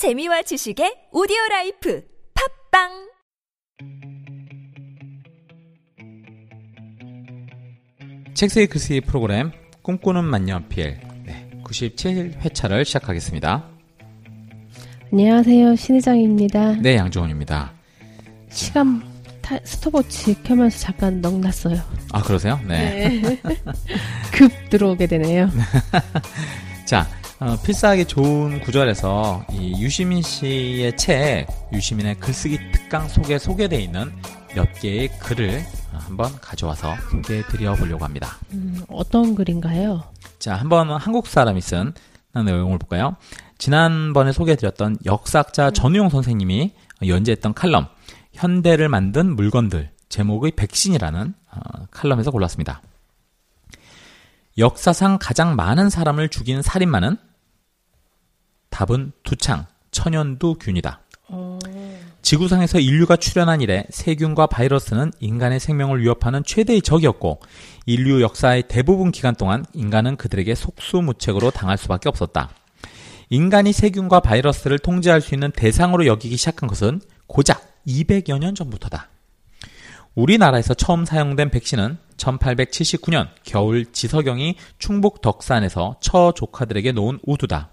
재미와 지식의 오디오 라이프 팟빵 책세의 글쓰기 프로그램 꿈꾸는 만년필 네, 97회차를 시작하겠습니다. 안녕하세요. 신혜정입니다. 네, 양종원입니다. 시간 타, 스톱워치 켜면서 잠깐 넋 났어요. 아, 그러세요? 네. 급 들어오게 되네요. 자, 어, 필사하기 좋은 구절에서 이 유시민 씨의 책 유시민의 글쓰기 특강 속에 소개되어 있는 몇 개의 글을 어, 한번 가져와서 소개해 드려 보려고 합니다. 음, 어떤 글인가요? 자, 한번 한국 사람이 쓴 내용을 볼까요? 지난번에 소개해 드렸던 역사학자 전우용 선생님이 연재했던 칼럼 현대를 만든 물건들 제목의 백신이라는 어, 칼럼에서 골랐습니다. 역사상 가장 많은 사람을 죽인 살인마는 답은 두창 천연두 균이다. 지구상에서 인류가 출현한 이래 세균과 바이러스는 인간의 생명을 위협하는 최대의 적이었고 인류 역사의 대부분 기간 동안 인간은 그들에게 속수무책으로 당할 수밖에 없었다. 인간이 세균과 바이러스를 통제할 수 있는 대상으로 여기기 시작한 것은 고작 200여 년 전부터다. 우리나라에서 처음 사용된 백신은 1879년 겨울 지서경이 충북 덕산에서 처 조카들에게 놓은 우두다.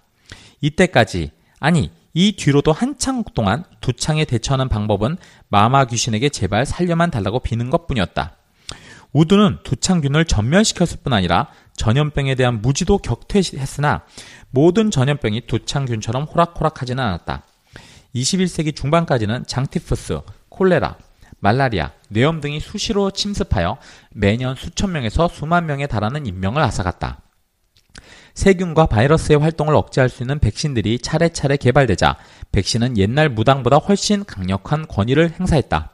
이때까지 아니 이 뒤로도 한창 동안 두 창에 대처하는 방법은 마마 귀신에게 제발 살려만 달라고 비는 것뿐이었다. 우두는 두창균을 전멸시켰을 뿐 아니라 전염병에 대한 무지도 격퇴했으나 모든 전염병이 두창균처럼 호락호락하지는 않았다. 21세기 중반까지는 장티푸스, 콜레라, 말라리아, 뇌염 등이 수시로 침습하여 매년 수천 명에서 수만 명에 달하는 인명을 앗아갔다. 세균과 바이러스의 활동을 억제할 수 있는 백신들이 차례차례 개발되자 백신은 옛날 무당보다 훨씬 강력한 권위를 행사했다.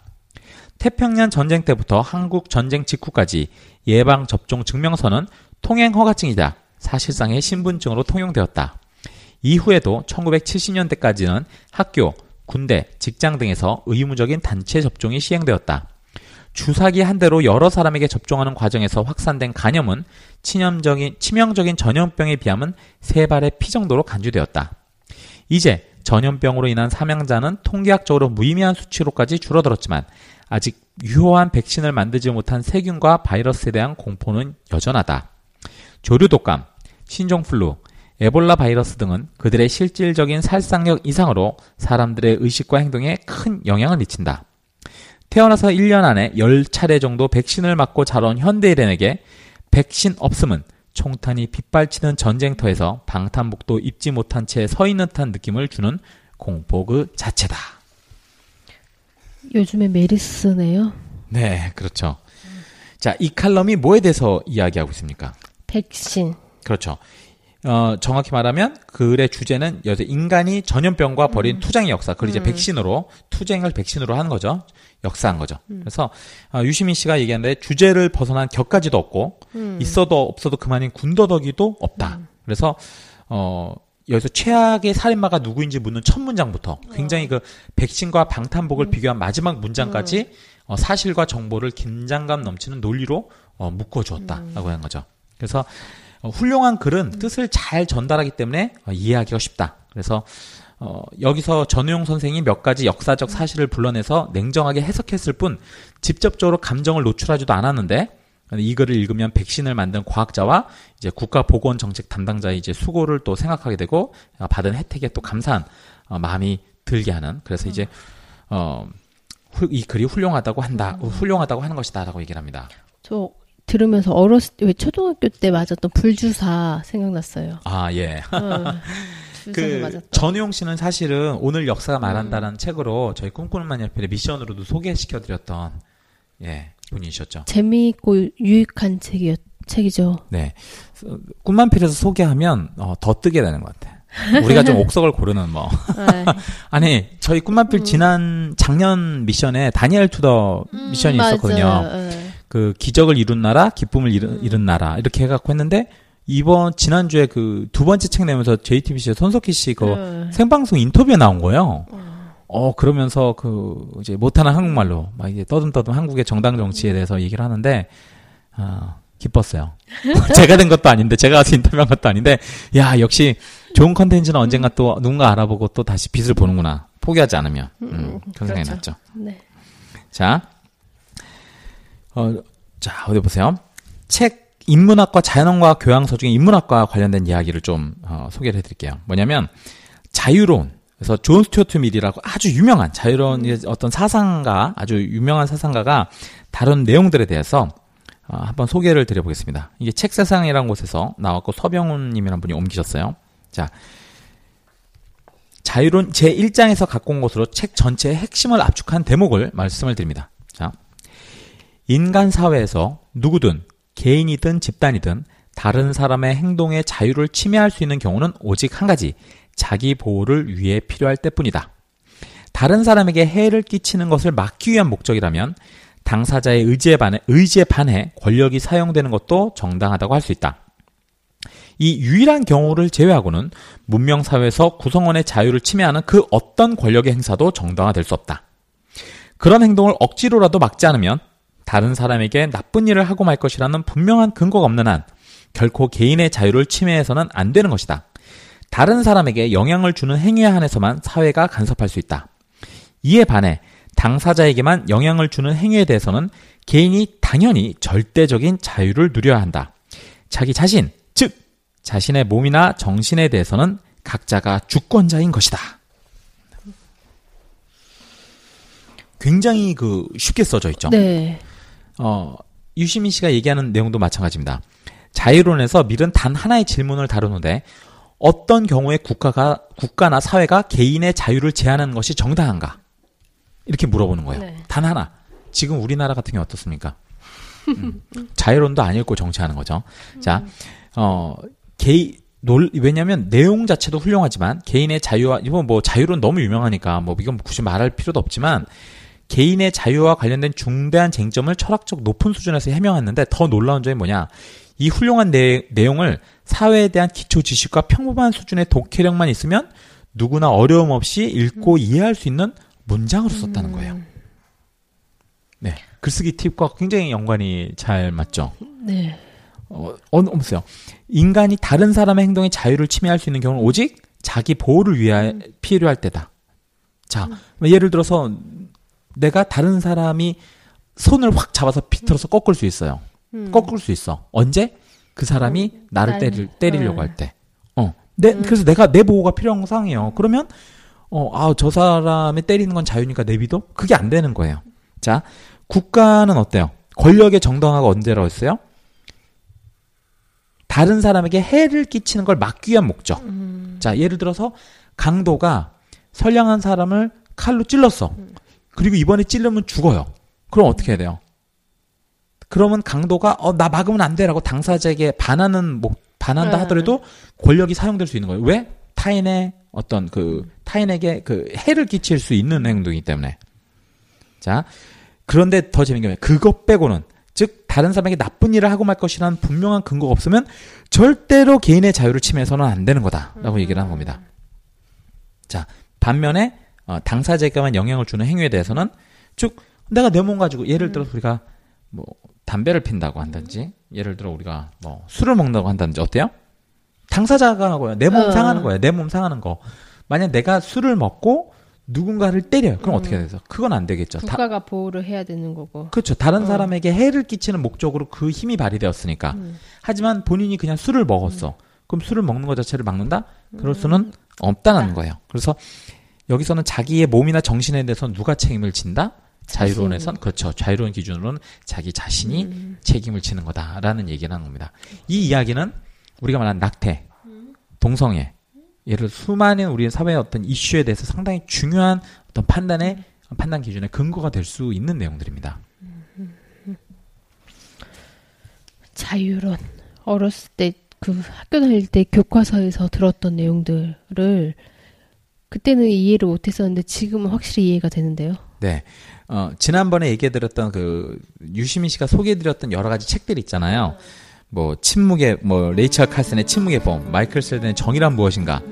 태평양 전쟁 때부터 한국 전쟁 직후까지 예방 접종 증명서는 통행 허가증이자 사실상의 신분증으로 통용되었다. 이후에도 1970년대까지는 학교, 군대, 직장 등에서 의무적인 단체 접종이 시행되었다. 주사기 한 대로 여러 사람에게 접종하는 과정에서 확산된 간염은 치명적인, 치명적인 전염병에 비하면 세 발의 피 정도로 간주되었다. 이제 전염병으로 인한 사망자는 통계학적으로 무의미한 수치로까지 줄어들었지만 아직 유효한 백신을 만들지 못한 세균과 바이러스에 대한 공포는 여전하다. 조류 독감, 신종플루, 에볼라 바이러스 등은 그들의 실질적인 살상력 이상으로 사람들의 의식과 행동에 큰 영향을 미친다. 태어나서 1년 안에 10차례 정도 백신을 맞고 자라온 현대인에게 백신 없음은 총탄이 빗발치는 전쟁터에서 방탄복도 입지 못한 채 서 있는 듯한 느낌을 주는 공포 그 자체다. 요즘에 메리스네요. 네, 그렇죠. 자, 이 칼럼이 뭐에 대해서 이야기하고 있습니까? 백신. 그렇죠. 어, 정확히 말하면 글의 주제는 여기서 인간이 전염병과 벌인 투쟁의 역사, 그걸 이제 백신으로 투쟁을 백신으로 하는 거죠. 역사한 거죠. 그래서 어, 유시민 씨가 얘기하는데 주제를 벗어난 격가지도 없고 있어도 없어도 그만인 군더더기도 없다. 그래서 어 여기서 최악의 살인마가 누구인지 묻는 첫 문장부터 굉장히 그 백신과 방탄복을 비교한 마지막 문장까지 어, 사실과 정보를 긴장감 넘치는 논리로 어, 묶어주었다라고 하는 거죠. 그래서 어, 훌륭한 글은 뜻을 잘 전달하기 때문에 어, 이해하기가 쉽다. 그래서 어, 여기서 전우용 선생이 몇 가지 역사적 사실을 불러내서 냉정하게 해석했을 뿐 직접적으로 감정을 노출하지도 않았는데 이 글을 읽으면 백신을 만든 과학자와 이제 국가 보건 정책 담당자의 이제 수고를 또 생각하게 되고 어, 받은 혜택에 또 감사한 어, 마음이 들게 하는 그래서 이제 어, 후- 이 글이 훌륭하다고 한다, 훌륭하다고 하는 것이다라고 얘기를 합니다. 저 들으면서 어렸을 때 왜 초등학교 때 맞았던 불주사 생각났어요. 아 예. 어, 그 맞았다. 전우용 씨는 사실은 오늘 역사가 말한다라는 책으로 저희 꿈꾸는 만년필의 미션으로도 소개시켜드렸던 예 분이셨죠. 재미있고 유익한 책이었, 책이죠. 네, 어, 꿈만필에서 소개하면 어, 더 뜨게 되는 것 같아. 우리가 좀 옥석을 고르는 뭐 네. 아니 저희 꿈만필 지난 작년 미션에 다니엘 튜더 미션이 있었거든요. 음, 맞아요. 네. 그 기적을 이룬 나라, 기쁨을 이룬, 이룬 나라 이렇게 해갖고 했는데 이번 지난주에 그 두 번째 책 내면서 JTBC 손석희 씨그 네. 생방송 인터뷰에 나온 거예요. 어 그러면서 그 이제 못하는 한국말로 막 이제 떠듬떠듬 한국의 정당 정치에 대해서 얘기를 하는데 아 기뻤어요. 제가 된 것도 아닌데 제가 가서 인터뷰한 것도 아닌데 야 역시 좋은 컨텐츠는 언젠가 또 누군가 알아보고 또 다시 빛을 보는구나. 포기하지 않으면. 음, 음, 그런 생각이 그렇죠. 났죠. 네. 자, 어, 자, 어디 보세요. 책 인문학과 자연언과 교양서 중에 인문학과 관련된 이야기를 좀 어, 소개를 해드릴게요. 뭐냐면 자유론 그래서 존 스튜어트 밀이라고 아주 유명한 자유로운 어떤 사상가 아주 유명한 사상가가 다룬 내용들에 대해서 어, 한번 소개를 드려보겠습니다. 이게 책세상이라는 곳에서 나왔고 서병훈님이라는 분이 옮기셨어요. 자, 자유로운 제 1장에서 갖고 온 것으로 책 전체의 핵심을 압축한 대목을 말씀을 드립니다. 자, 인간 사회에서 누구든 개인이든 집단이든 다른 사람의 행동의 자유를 침해할 수 있는 경우는 오직 한 가지, 자기 보호를 위해 필요할 때뿐이다. 다른 사람에게 해를 끼치는 것을 막기 위한 목적이라면 당사자의 의지에 반해, 의지에 반해 권력이 사용되는 것도 정당하다고 할 수 있다. 이 유일한 경우를 제외하고는 문명사회에서 구성원의 자유를 침해하는 그 어떤 권력의 행사도 정당화될 수 없다. 그런 행동을 억지로라도 막지 않으면 다른 사람에게 나쁜 일을 하고 말 것이라는 분명한 근거가 없는 한 결코 개인의 자유를 침해해서는 안 되는 것이다. 다른 사람에게 영향을 주는 행위에 한해서만 사회가 간섭할 수 있다. 이에 반해 당사자에게만 영향을 주는 행위에 대해서는 개인이 당연히 절대적인 자유를 누려야 한다. 자기 자신, 즉 자신의 몸이나 정신에 대해서는 각자가 주권자인 것이다. 굉장히 그 쉽게 써져 있죠. 네. 어, 유시민 씨가 얘기하는 내용도 마찬가지입니다. 자유론에서 밀은 단 하나의 질문을 다루는데 어떤 경우에 국가가 국가나 사회가 개인의 자유를 제한하는 것이 정당한가? 이렇게 물어보는 거예요. 네. 단 하나. 지금 우리나라 같은 경우 어떻습니까? 음, 자유론도 안 읽고 정치하는 거죠. 자, 어, 개인 놀, 왜냐면 내용 자체도 훌륭하지만 개인의 자유와 이건 뭐 자유론 너무 유명하니까 뭐 이건 굳이 말할 필요도 없지만 개인의 자유와 관련된 중대한 쟁점을 철학적 높은 수준에서 해명했는데 더 놀라운 점이 뭐냐? 이 훌륭한 내, 내용을 사회에 대한 기초 지식과 평범한 수준의 독해력만 있으면 누구나 어려움 없이 읽고 이해할 수 있는 문장으로 썼다는 거예요. 네. 글쓰기 팁과 굉장히 연관이 잘 맞죠? 네. 어, 어, 보세요. 인간이 다른 사람의 행동에 자유를 침해할 수 있는 경우는 오직 자기 보호를 위해 필요할 때다. 자, 예를 들어서 내가 다른 사람이 손을 확 잡아서 비틀어서 꺾을 수 있어요. 음. 꺾을 수 있어. 언제? 그 사람이 나를 날- 때릴, 때리려고 네. 할 때. 어. 내, 그래서 내가 내 보호가 필요한 상황이에요. 그러면, 어, 아, 저 사람이 때리는 건 자유니까 내비도? 그게 안 되는 거예요. 자, 국가는 어때요? 권력의 정당화가 언제라고 했어요? 다른 사람에게 해를 끼치는 걸 막기 위한 목적. 자, 예를 들어서 강도가 선량한 사람을 칼로 찔렀어. 그리고 이번에 찔르면 죽어요. 그럼 어떻게 해야 돼요? 그러면 강도가 어, 나 막으면 안 돼라고 당사자에게 반하는 목 반한다 네. 하더라도 권력이 사용될 수 있는 거예요. 왜? 타인의 어떤 그 타인에게 그 해를 끼칠 수 있는 행동이기 때문에. 자, 그런데 더 재밌는 게 그것 빼고는 즉 다른 사람에게 나쁜 일을 하고 말 것이라는 분명한 근거가 없으면 절대로 개인의 자유를 침해서는 안 되는 거다라고 얘기를 하는 겁니다. 자 반면에 어, 당사자에게만 영향을 주는 행위에 대해서는 즉 내가 내 몸 가지고 예를 들어 서 우리가 뭐 담배를 핀다고 한다든지 예를 들어 우리가 뭐 술을 먹는다고 한다든지 어때요? 당사자가 하고요. 내몸 어. 상하는 거예요. 내 몸 상하는 거. 만약 내가 술을 먹고 누군가를 때려요. 그럼 어떻게 돼서? 그건 안 되겠죠. 다- 국가가 보호를 해야 되는 거고. 그렇죠. 다른 어. 사람에게 해를 끼치는 목적으로 그 힘이 발휘되었으니까. 음. 하지만 본인이 그냥 술을 먹었어. 그럼 술을 먹는 것 자체를 막는다? 그럴 수는 없다는 거예요. 그래서 여기서는 자기의 몸이나 정신에 대해서 누가 책임을 진다? 자유론에선 그렇죠. 자유론 기준으로는 자기 자신이 음. 책임을 지는 거다라는 얘기를 하는 겁니다. 이 이야기는 우리가 말하는 낙태, 동성애, 예를 수많은 우리 사회의 어떤 이슈에 대해서 상당히 중요한 어떤 판단의 판단 기준의 근거가 될 수 있는 내용들입니다. 자유론. 어렸을 때 그 학교 다닐 때 교과서에서 들었던 내용들을 그때는 이해를 못했었는데 지금은 확실히 이해가 되는데요. 네. 어, 지난번에 얘기해드렸던 그, 유시민 씨가 소개해드렸던 여러 가지 책들 있잖아요. 뭐, 침묵의, 뭐, 레이첼 칼슨의 침묵의 범, 마이클 샌델의 정의란 무엇인가,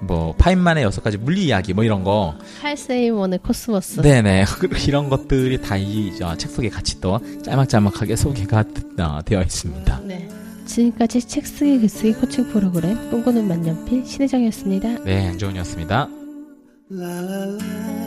뭐, 파인만의 여섯 가지 물리 이야기, 뭐 이런 거. 칼 세이건의 코스모스. 네네. 이런 것들이 다 이 책 속에 같이 또 짤막짤막하게 소개가 어, 되어 있습니다. 네. 지금까지 책 쓰기 글쓰기 코칭 프로그램 꿈꾸는 만년필 신혜정이었습니다. 네, 양정훈이었습니다. La la la